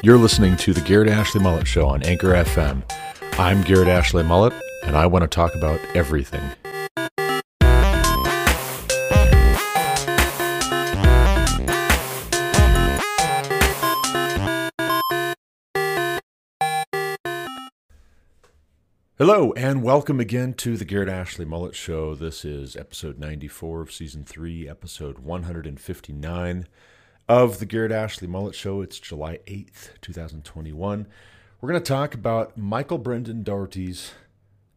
You're listening to the Garrett Ashley Mullet Show on Anchor FM. I'm Garrett Ashley Mullet, and I want to talk about everything. Hello, and welcome again to the Garrett Ashley Mullet Show. This is episode 94 of season 3, episode 159 of the Garrett Ashley Mullet Show. It's July 8th, 2021. We're going to talk about Michael Brendan Dougherty's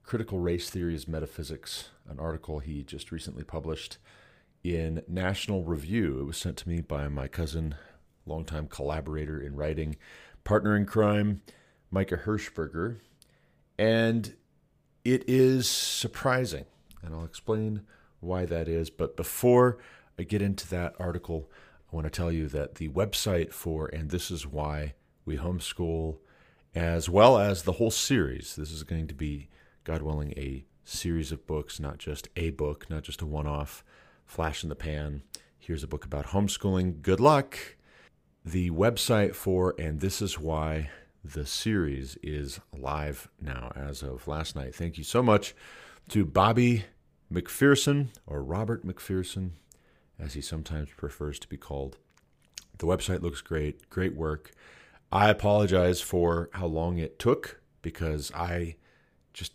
Critical Race Theory as Metaphysics, an article he just recently published in National Review. It was sent to me by my cousin, longtime collaborator in writing, partner in crime, Micah Hershberger. And it is surprising, and I'll explain why that is. But before I get into that article, I want to tell you that the website for And This Is Why We Homeschool, as well as the whole series, this is going to be, God willing, a series of books, not just a book, not just a one off flash in the pan. Here's a book about homeschooling. Good luck. The website for And This Is Why the series is live now as of last night. Thank you so much to Bobby McPherson, or Robert McPherson, as he sometimes prefers to be called. The website looks great, great work. I apologize for how long it took because I just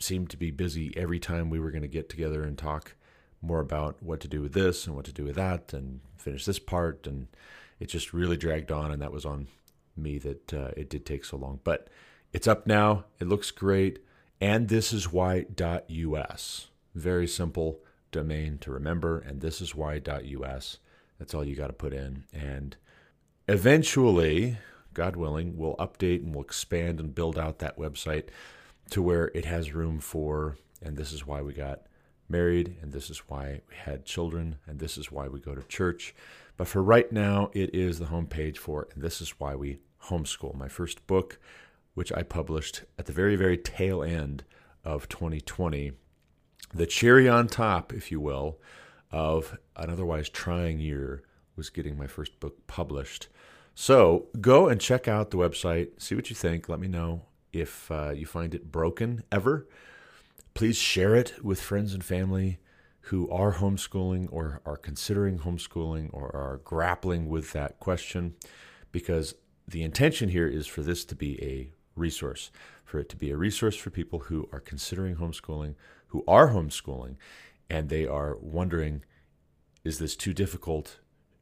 seemed to be busy every time we were going to get together and talk more about what to do with this and what to do with that and finish this part. And it just really dragged on, and that was on me that uh, it did take so long. But it's up now. It looks great. And this is why.us. Very simple domain to remember. And this is why.us. That's all you got to put in. And eventually, God willing, we'll update and we'll expand and build out that website to where it has room for, and this is why we got married, and this is why we had children, and this is why we go to church. But for right now, it is the homepage for, and this is why we homeschool. My first book, which I published at the very, very tail end of 2020, the cherry on top, if you will, of an otherwise trying year was getting my first book published. So go and check out the website, see what you think. Let me know if uh, you find it broken ever. Please share it with friends and family who are homeschooling or are considering homeschooling or are grappling with that question because the intention here is for this to be a resource, for it to be a resource for people who are considering homeschooling, who are homeschooling, and they are wondering is this too difficult?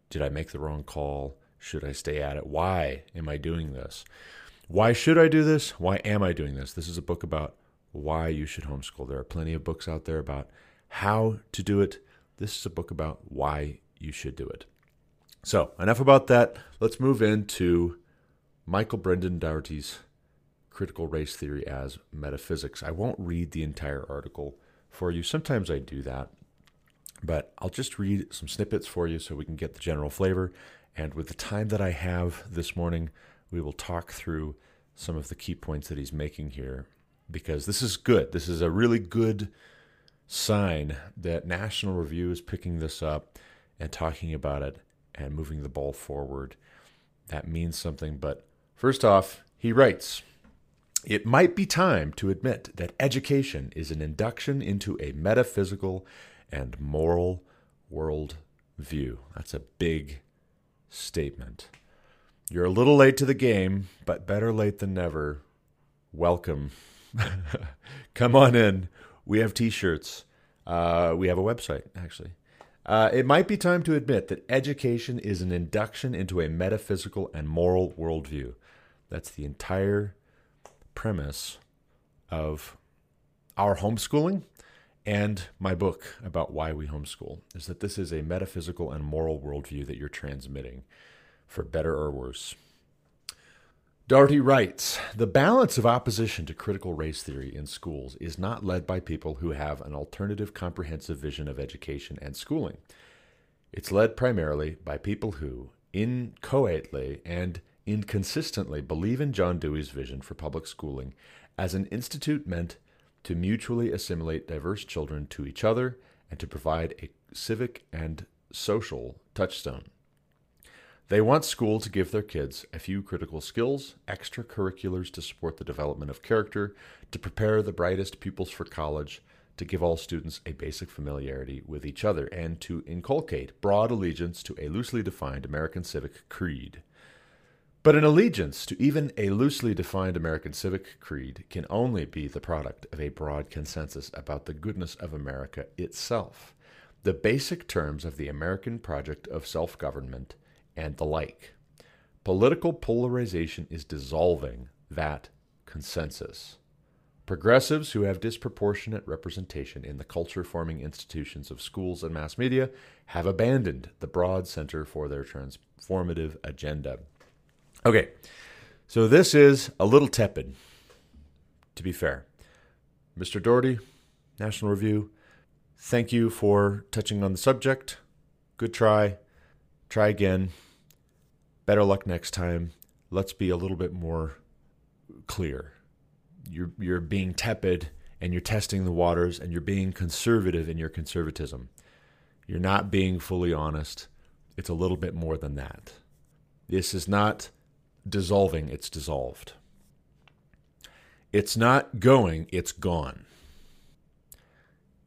Did I make the wrong call? Should I stay at it? Why am I doing this? Why should I do this? Why am I doing this? This is a book about why you should homeschool. There are plenty of books out there about how to do it. This is a book about why you should do it. So, enough about that. Let's move into Michael Brendan Dougherty's critical race theory as metaphysics. I won't read the entire article for you. Sometimes I do that, but I'll just read some snippets for you so we can get the general flavor. And with the time that I have this morning, we will talk through some of the key points that he's making here because this is good. This is a really good sign that National Review is picking this up and talking about it and moving the ball forward. That means something, but First off, he writes It might be time to admit that education is an induction into a metaphysical and moral world view. That's a big statement. You're a little late to the game, but better late than never. Welcome. Come on in. We have t shirts. Uh, we have a website, actually. Uh, it might be time to admit that education is an induction into a metaphysical and moral worldview. That's the entire premise of our homeschooling and my book about why we homeschool is that this is a metaphysical and moral worldview that you're transmitting, for better or worse. Dougherty writes The balance of opposition to critical race theory in schools is not led by people who have an alternative comprehensive vision of education and schooling. It's led primarily by people who, inchoately and inconsistently believe in John Dewey's vision for public schooling as an institute meant to mutually assimilate diverse children to each other and to provide a civic and social touchstone. They want school to give their kids a few critical skills, extracurriculars to support the development of character, to prepare the brightest pupils for college, to give all students a basic familiarity with each other, and to inculcate broad allegiance to a loosely defined American civic creed. But an allegiance to even a loosely defined American civic creed can only be the product of a broad consensus about the goodness of America itself, the basic terms of the American project of self government, and the like. Political polarization is dissolving that consensus. Progressives who have disproportionate representation in the culture forming institutions of schools and mass media have abandoned the broad center for their transformative agenda. Okay, so this is a little tepid, to be fair. Mr. Dougherty, National Review, thank you for touching on the subject. Good try. Try again. Better luck next time. Let's be a little bit more clear you're you're being tepid and you're testing the waters and you're being conservative in your conservatism. You're not being fully honest. It's a little bit more than that. This is not dissolving, it's dissolved. It's not going, it's gone.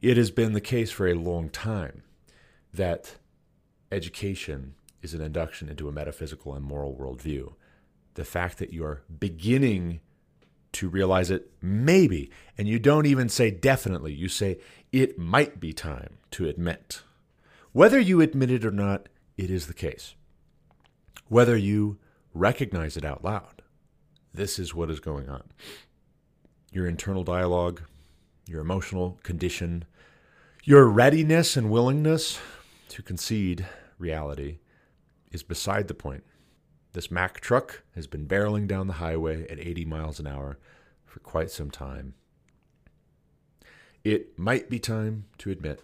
It has been the case for a long time that education is an induction into a metaphysical and moral worldview. The fact that you're beginning to realize it maybe. And you don't even say definitely, you say it might be time to admit. Whether you admit it or not, it is the case. Whether you recognize it out loud, this is what is going on. Your internal dialogue, your emotional condition, your readiness and willingness to concede reality is beside the point. This Mack truck has been barreling down the highway at 80 miles an hour for quite some time. It might be time to admit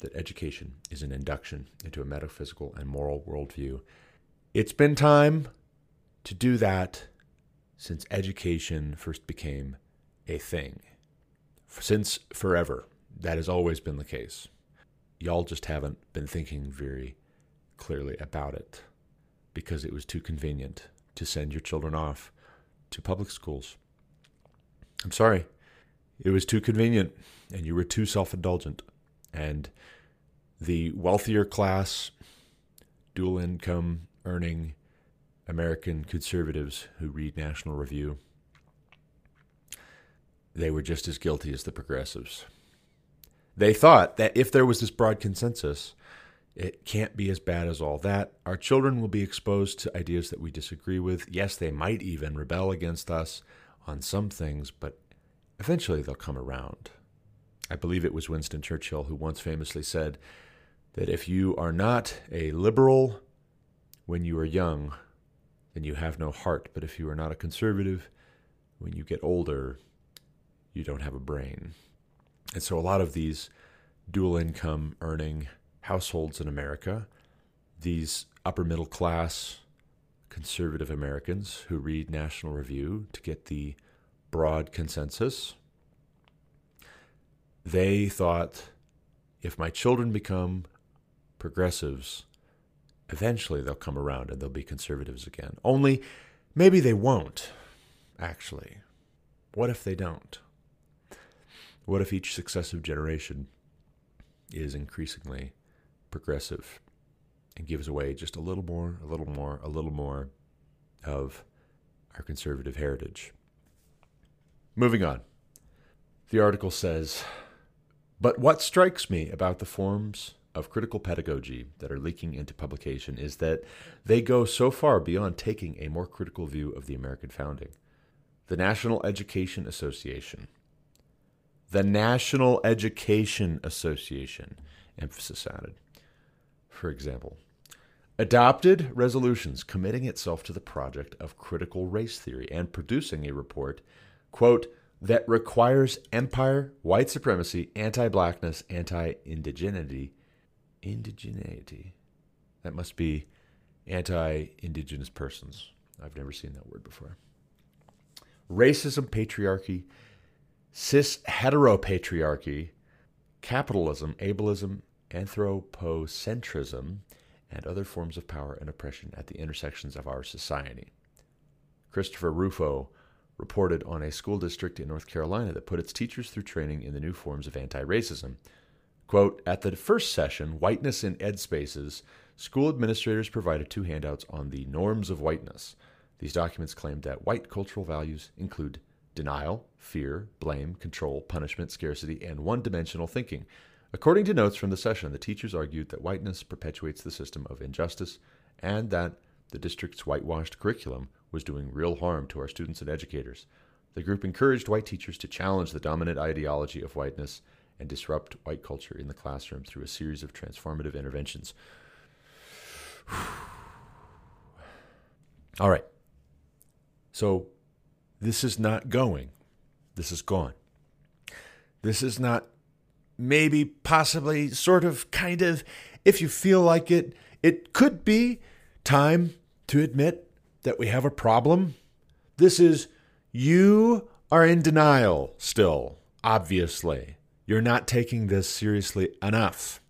that education is an induction into a metaphysical and moral worldview. It's been time to do that since education first became a thing. Since forever, that has always been the case. Y'all just haven't been thinking very clearly about it because it was too convenient to send your children off to public schools. I'm sorry. It was too convenient and you were too self indulgent. And the wealthier class, dual income earning American conservatives who read National Review, they were just as guilty as the progressives. They thought that if there was this broad consensus, it can't be as bad as all that. Our children will be exposed to ideas that we disagree with. Yes, they might even rebel against us on some things, but eventually they'll come around. I believe it was Winston Churchill who once famously said that if you are not a liberal when you are young, then you have no heart. But if you are not a conservative, when you get older, you don't have a brain. And so a lot of these dual income earning households in America, these upper middle class conservative Americans who read National Review to get the broad consensus, they thought if my children become progressives, eventually they'll come around and they'll be conservatives again. Only maybe they won't, actually. What if they don't? What if each successive generation is increasingly progressive and gives away just a little more, a little more, a little more of our conservative heritage. Moving on. The article says, but what strikes me about the forms of critical pedagogy that are leaking into publication is that they go so far beyond taking a more critical view of the American founding. The National Education Association. The National Education Association, emphasis added for example, adopted resolutions committing itself to the project of critical race theory and producing a report, quote, that requires empire, white supremacy, anti blackness, anti indigeneity. Indigeneity. That must be anti indigenous persons. I've never seen that word before. Racism, patriarchy, cis heteropatriarchy, capitalism, ableism, anthropocentrism, and other forms of power and oppression at the intersections of our society. Christopher Rufo reported on a school district in North Carolina that put its teachers through training in the new forms of anti racism. Quote At the first session, Whiteness in Ed Spaces, school administrators provided two handouts on the norms of whiteness. These documents claimed that white cultural values include denial, fear, blame, control, punishment, scarcity, and one dimensional thinking. According to notes from the session, the teachers argued that whiteness perpetuates the system of injustice and that the district's whitewashed curriculum was doing real harm to our students and educators. The group encouraged white teachers to challenge the dominant ideology of whiteness and disrupt white culture in the classroom through a series of transformative interventions. All right. So this is not going. This is gone. This is not maybe, possibly, sort of, kind of, if you feel like it, it could be time to admit that we have a problem. This is you are in denial still, obviously. You're not taking this seriously enough.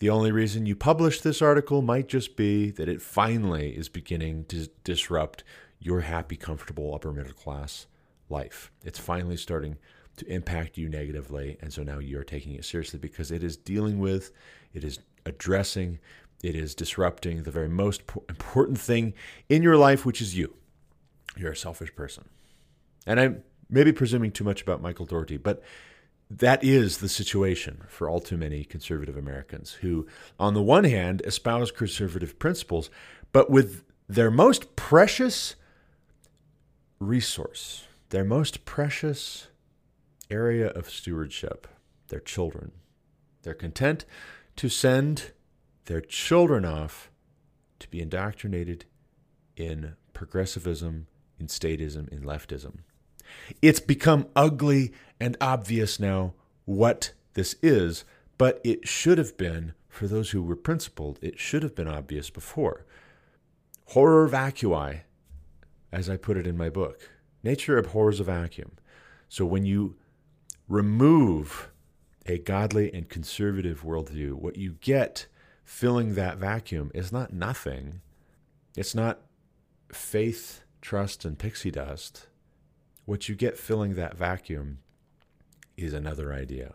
The only reason you publish this article might just be that it finally is beginning to disrupt your happy, comfortable upper middle class life. It's finally starting to impact you negatively. And so now you're taking it seriously because it is dealing with, it is addressing, it is disrupting the very most important thing in your life, which is you. You're a selfish person. And I'm maybe presuming too much about Michael Dougherty, but that is the situation for all too many conservative Americans who, on the one hand, espouse conservative principles, but with their most precious resource, their most precious area of stewardship, their children. They're content to send their children off to be indoctrinated in progressivism, in statism, in leftism. It's become ugly and obvious now what this is, but it should have been, for those who were principled, it should have been obvious before. Horror vacui, as I put it in my book. Nature abhors a vacuum. So when you remove a godly and conservative worldview, what you get filling that vacuum is not nothing. It's not faith, trust, and pixie dust. What you get filling that vacuum is another idea.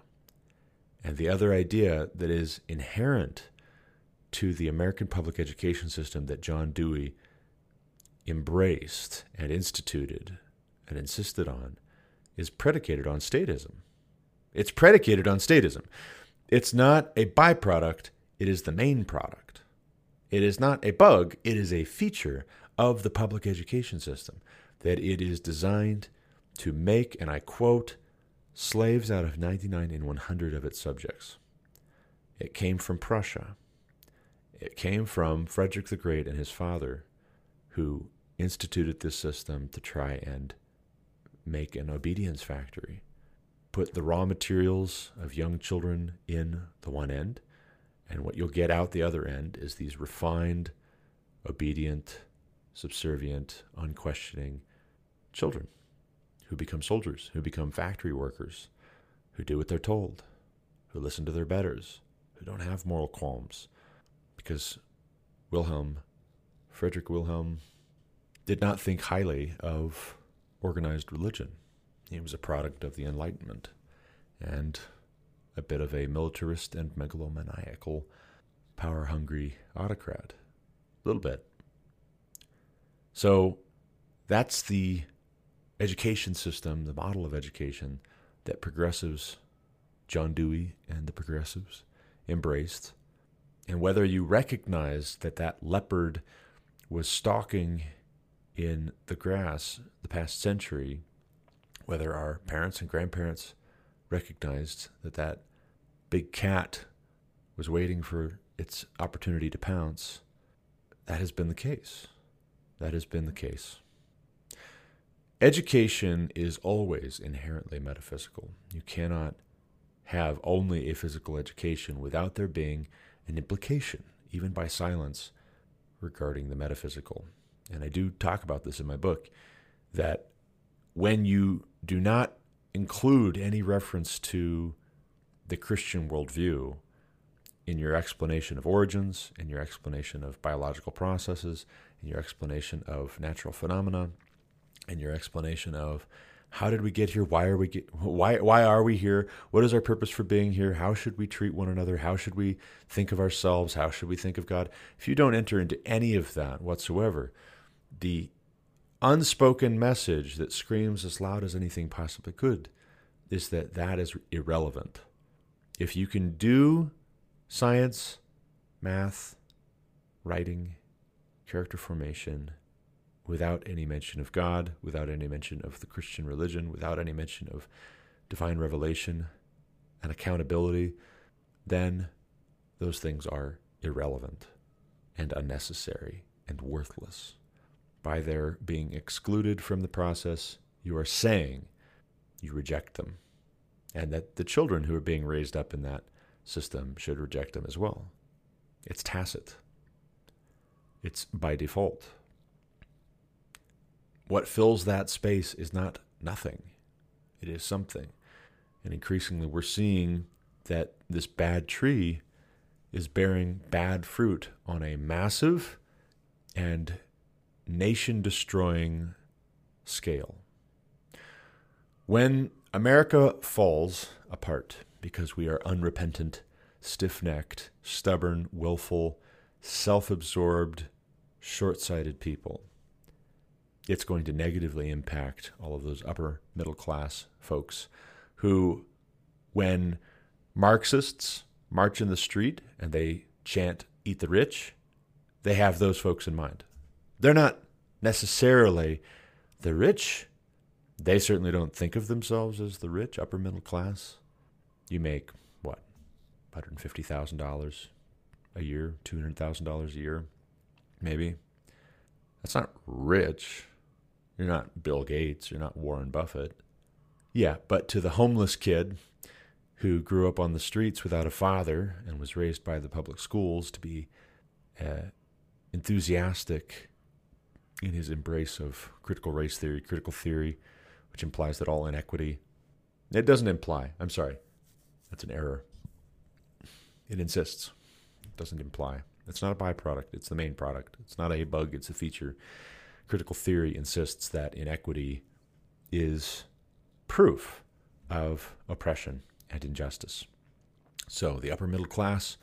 And the other idea that is inherent to the American public education system that John Dewey embraced and instituted and insisted on is predicated on statism. It's predicated on statism. It's not a byproduct, it is the main product. It is not a bug, it is a feature of the public education system that it is designed to make, and I quote, slaves out of 99 in 100 of its subjects. It came from Prussia. It came from Frederick the Great and his father, who instituted this system to try and make an obedience factory. Put the raw materials of young children in the one end, and what you'll get out the other end is these refined, obedient, subservient, unquestioning children who become soldiers, who become factory workers, who do what they're told, who listen to their betters, who don't have moral qualms. Because Wilhelm, Frederick Wilhelm, did not think highly of organized religion. He was a product of the Enlightenment and a bit of a militarist and megalomaniacal, power hungry autocrat. A little bit. So that's the education system, the model of education that progressives, John Dewey and the progressives, embraced. And whether you recognize that that leopard was stalking in the grass the past century, whether our parents and grandparents recognized that that big cat was waiting for its opportunity to pounce, that has been the case. That has been the case. Education is always inherently metaphysical. You cannot have only a physical education without there being an implication, even by silence, regarding the metaphysical and I do talk about this in my book, that when you do not include any reference to the Christian worldview, in your explanation of origins, in your explanation of biological processes, in your explanation of natural phenomena, in your explanation of how did we get here? Why are we get, why why are we here? What is our purpose for being here? How should we treat one another? How should we think of ourselves? How should we think of God? If you don't enter into any of that whatsoever, the unspoken message that screams as loud as anything possibly could is that that is irrelevant. If you can do science, math, writing, character formation, without any mention of God, without any mention of the Christian religion, without any mention of divine revelation and accountability, then those things are irrelevant and unnecessary and worthless. By their being excluded from the process, you are saying you reject them, and that the children who are being raised up in that system should reject them as well. It's tacit, it's by default. What fills that space is not nothing, it is something. And increasingly, we're seeing that this bad tree is bearing bad fruit on a massive and nation destroying scale. When America falls apart because we are unrepentant, stiff necked, stubborn, willful, self absorbed, short sighted people, it's going to negatively impact all of those upper middle class folks who, when Marxists march in the street and they chant, Eat the Rich, they have those folks in mind. They're not necessarily the rich. They certainly don't think of themselves as the rich, upper middle class. You make, what, $150,000 a year, $200,000 a year, maybe. That's not rich. You're not Bill Gates. You're not Warren Buffett. Yeah, but to the homeless kid who grew up on the streets without a father and was raised by the public schools to be uh, enthusiastic in his embrace of critical race theory, critical theory, which implies that all inequity. It doesn't imply. I'm sorry. That's an error. It insists. It doesn't imply. It's not a byproduct. It's the main product. It's not a bug. It's a feature. Critical theory insists that inequity is proof of oppression and injustice. So the upper middle class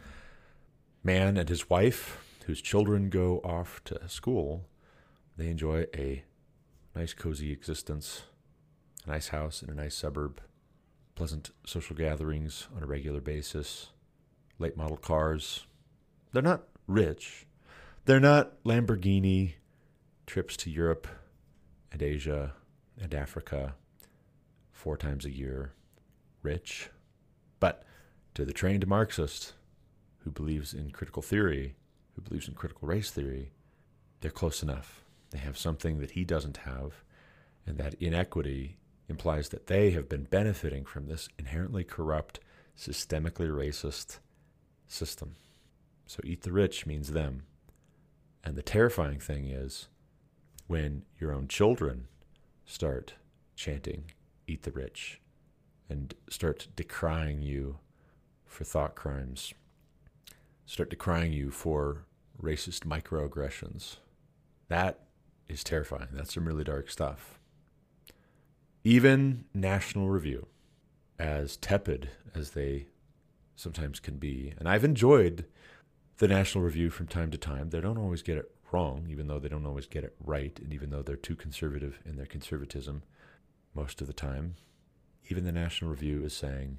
man and his wife, whose children go off to school, they enjoy a nice, cozy existence, a nice house in a nice suburb, pleasant social gatherings on a regular basis, late model cars. They're not rich. They're not Lamborghini trips to Europe and Asia and Africa four times a year rich. But to the trained Marxist who believes in critical theory, who believes in critical race theory, they're close enough. They have something that he doesn't have, and that inequity implies that they have been benefiting from this inherently corrupt, systemically racist system. So eat the rich means them. And the terrifying thing is when your own children start chanting, Eat the rich, and start decrying you for thought crimes, start decrying you for racist microaggressions. That is terrifying. That's some really dark stuff. Even National Review, as tepid as they sometimes can be, and I've enjoyed the National Review from time to time. They don't always get it wrong, even though they don't always get it right, and even though they're too conservative in their conservatism most of the time, even the National Review is saying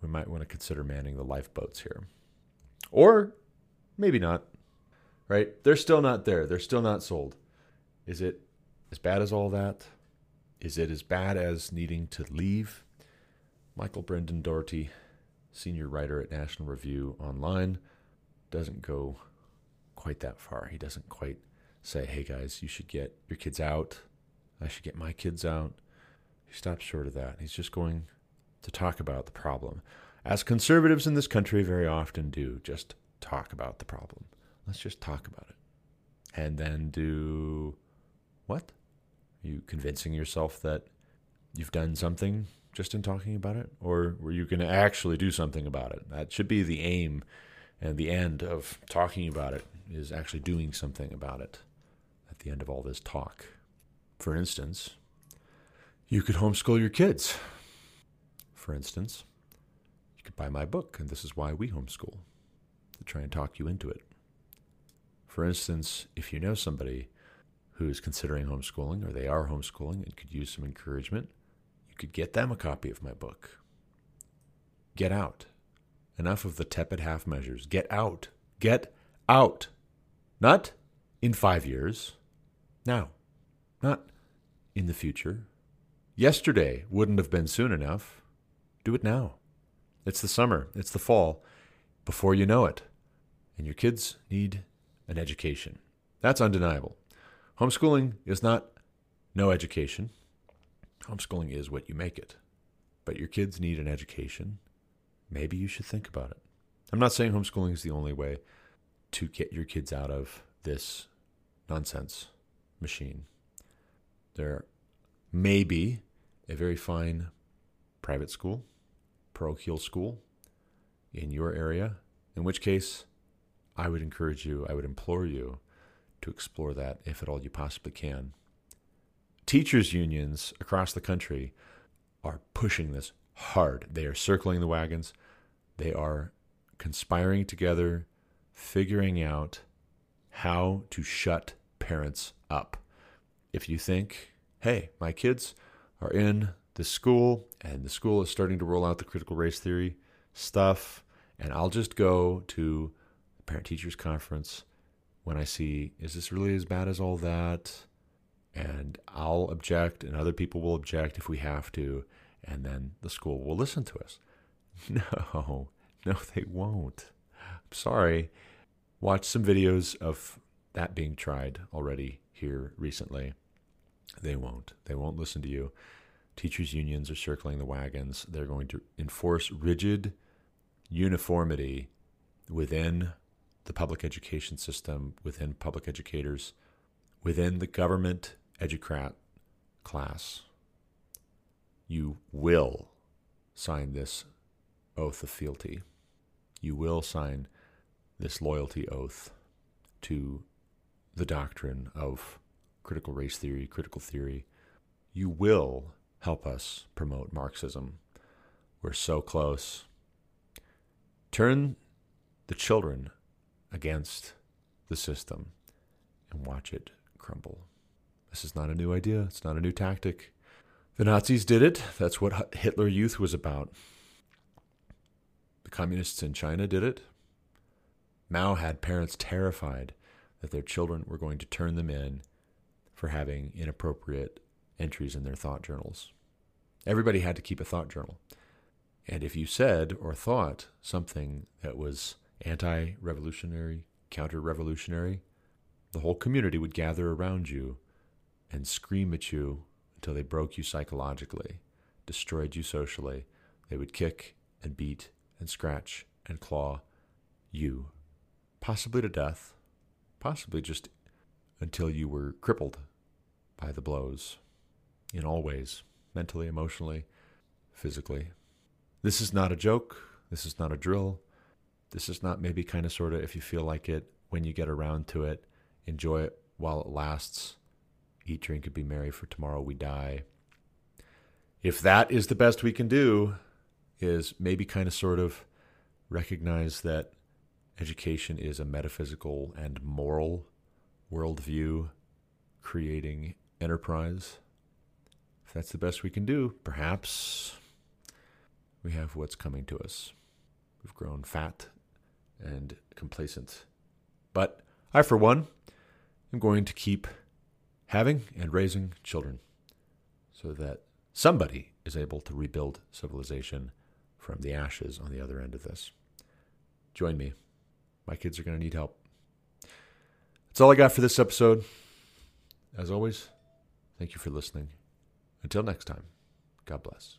we might want to consider manning the lifeboats here. Or maybe not, right? They're still not there. They're still not sold. Is it as bad as all that? Is it as bad as needing to leave? Michael Brendan Dougherty, senior writer at National Review Online, doesn't go quite that far. He doesn't quite say, hey guys, you should get your kids out. I should get my kids out. He stops short of that. He's just going to talk about the problem. As conservatives in this country very often do, just talk about the problem. Let's just talk about it. And then do what? Are you convincing yourself that you've done something just in talking about it? Or were you going to actually do something about it? That should be the aim and the end of talking about it is actually doing something about it at the end of all this talk. For instance, you could homeschool your kids. For instance, you could buy my book, and this is why we homeschool, to try and talk you into it. For instance, if you know somebody who is considering homeschooling or they are homeschooling and could use some encouragement, you could get them a copy of my book. Get out. Enough of the tepid half measures. Get out. Get out. Not in five years. Now. Not in the future. Yesterday wouldn't have been soon enough. Do it now. It's the summer, it's the fall, before you know it. And your kids need an education. That's undeniable. Homeschooling is not no education. Homeschooling is what you make it. But your kids need an education. Maybe you should think about it. I'm not saying homeschooling is the only way to get your kids out of this nonsense machine. There may be a very fine private school, parochial school in your area, in which case I would encourage you, I would implore you to explore that if at all you possibly can. Teachers' unions across the country are pushing this hard. They are circling the wagons, they are conspiring together, figuring out how to shut parents up. If you think, hey, my kids are in the school and the school is starting to roll out the critical race theory stuff, and I'll just go to the parent teachers conference when I see, is this really as bad as all that? And I'll object, and other people will object if we have to, and then the school will listen to us. No, no, they won't. I'm sorry. Watch some videos of that being tried already here recently. They won't. They won't listen to you. Teachers' unions are circling the wagons. They're going to enforce rigid uniformity within the public education system, within public educators, within the government educrat class. You will sign this oath of fealty. You will sign this loyalty oath to the doctrine of critical race theory, critical theory, you will help us promote Marxism. We're so close. Turn the children against the system and watch it crumble. This is not a new idea, it's not a new tactic. The Nazis did it. That's what Hitler Youth was about. The communists in China did it. Mao had parents terrified that their children were going to turn them in for having inappropriate entries in their thought journals. Everybody had to keep a thought journal. And if you said or thought something that was anti revolutionary, counter revolutionary, the whole community would gather around you and scream at you until they broke you psychologically, destroyed you socially. They would kick and beat and scratch and claw you, possibly to death, possibly just until you were crippled by the blows in all ways mentally, emotionally, physically. This is not a joke. This is not a drill. This is not maybe kind of sort of if you feel like it when you get around to it, enjoy it while it lasts. Eat, drink, and be merry, for tomorrow we die. If that is the best we can do, is maybe kind of sort of recognize that education is a metaphysical and moral worldview creating enterprise. If that's the best we can do, perhaps we have what's coming to us. We've grown fat and complacent. But I, for one, am going to keep having and raising children so that somebody is able to rebuild civilization from the ashes on the other end of this. Join me. My kids are going to need help. That's all I got for this episode. As always, thank you for listening. Until next time, God bless.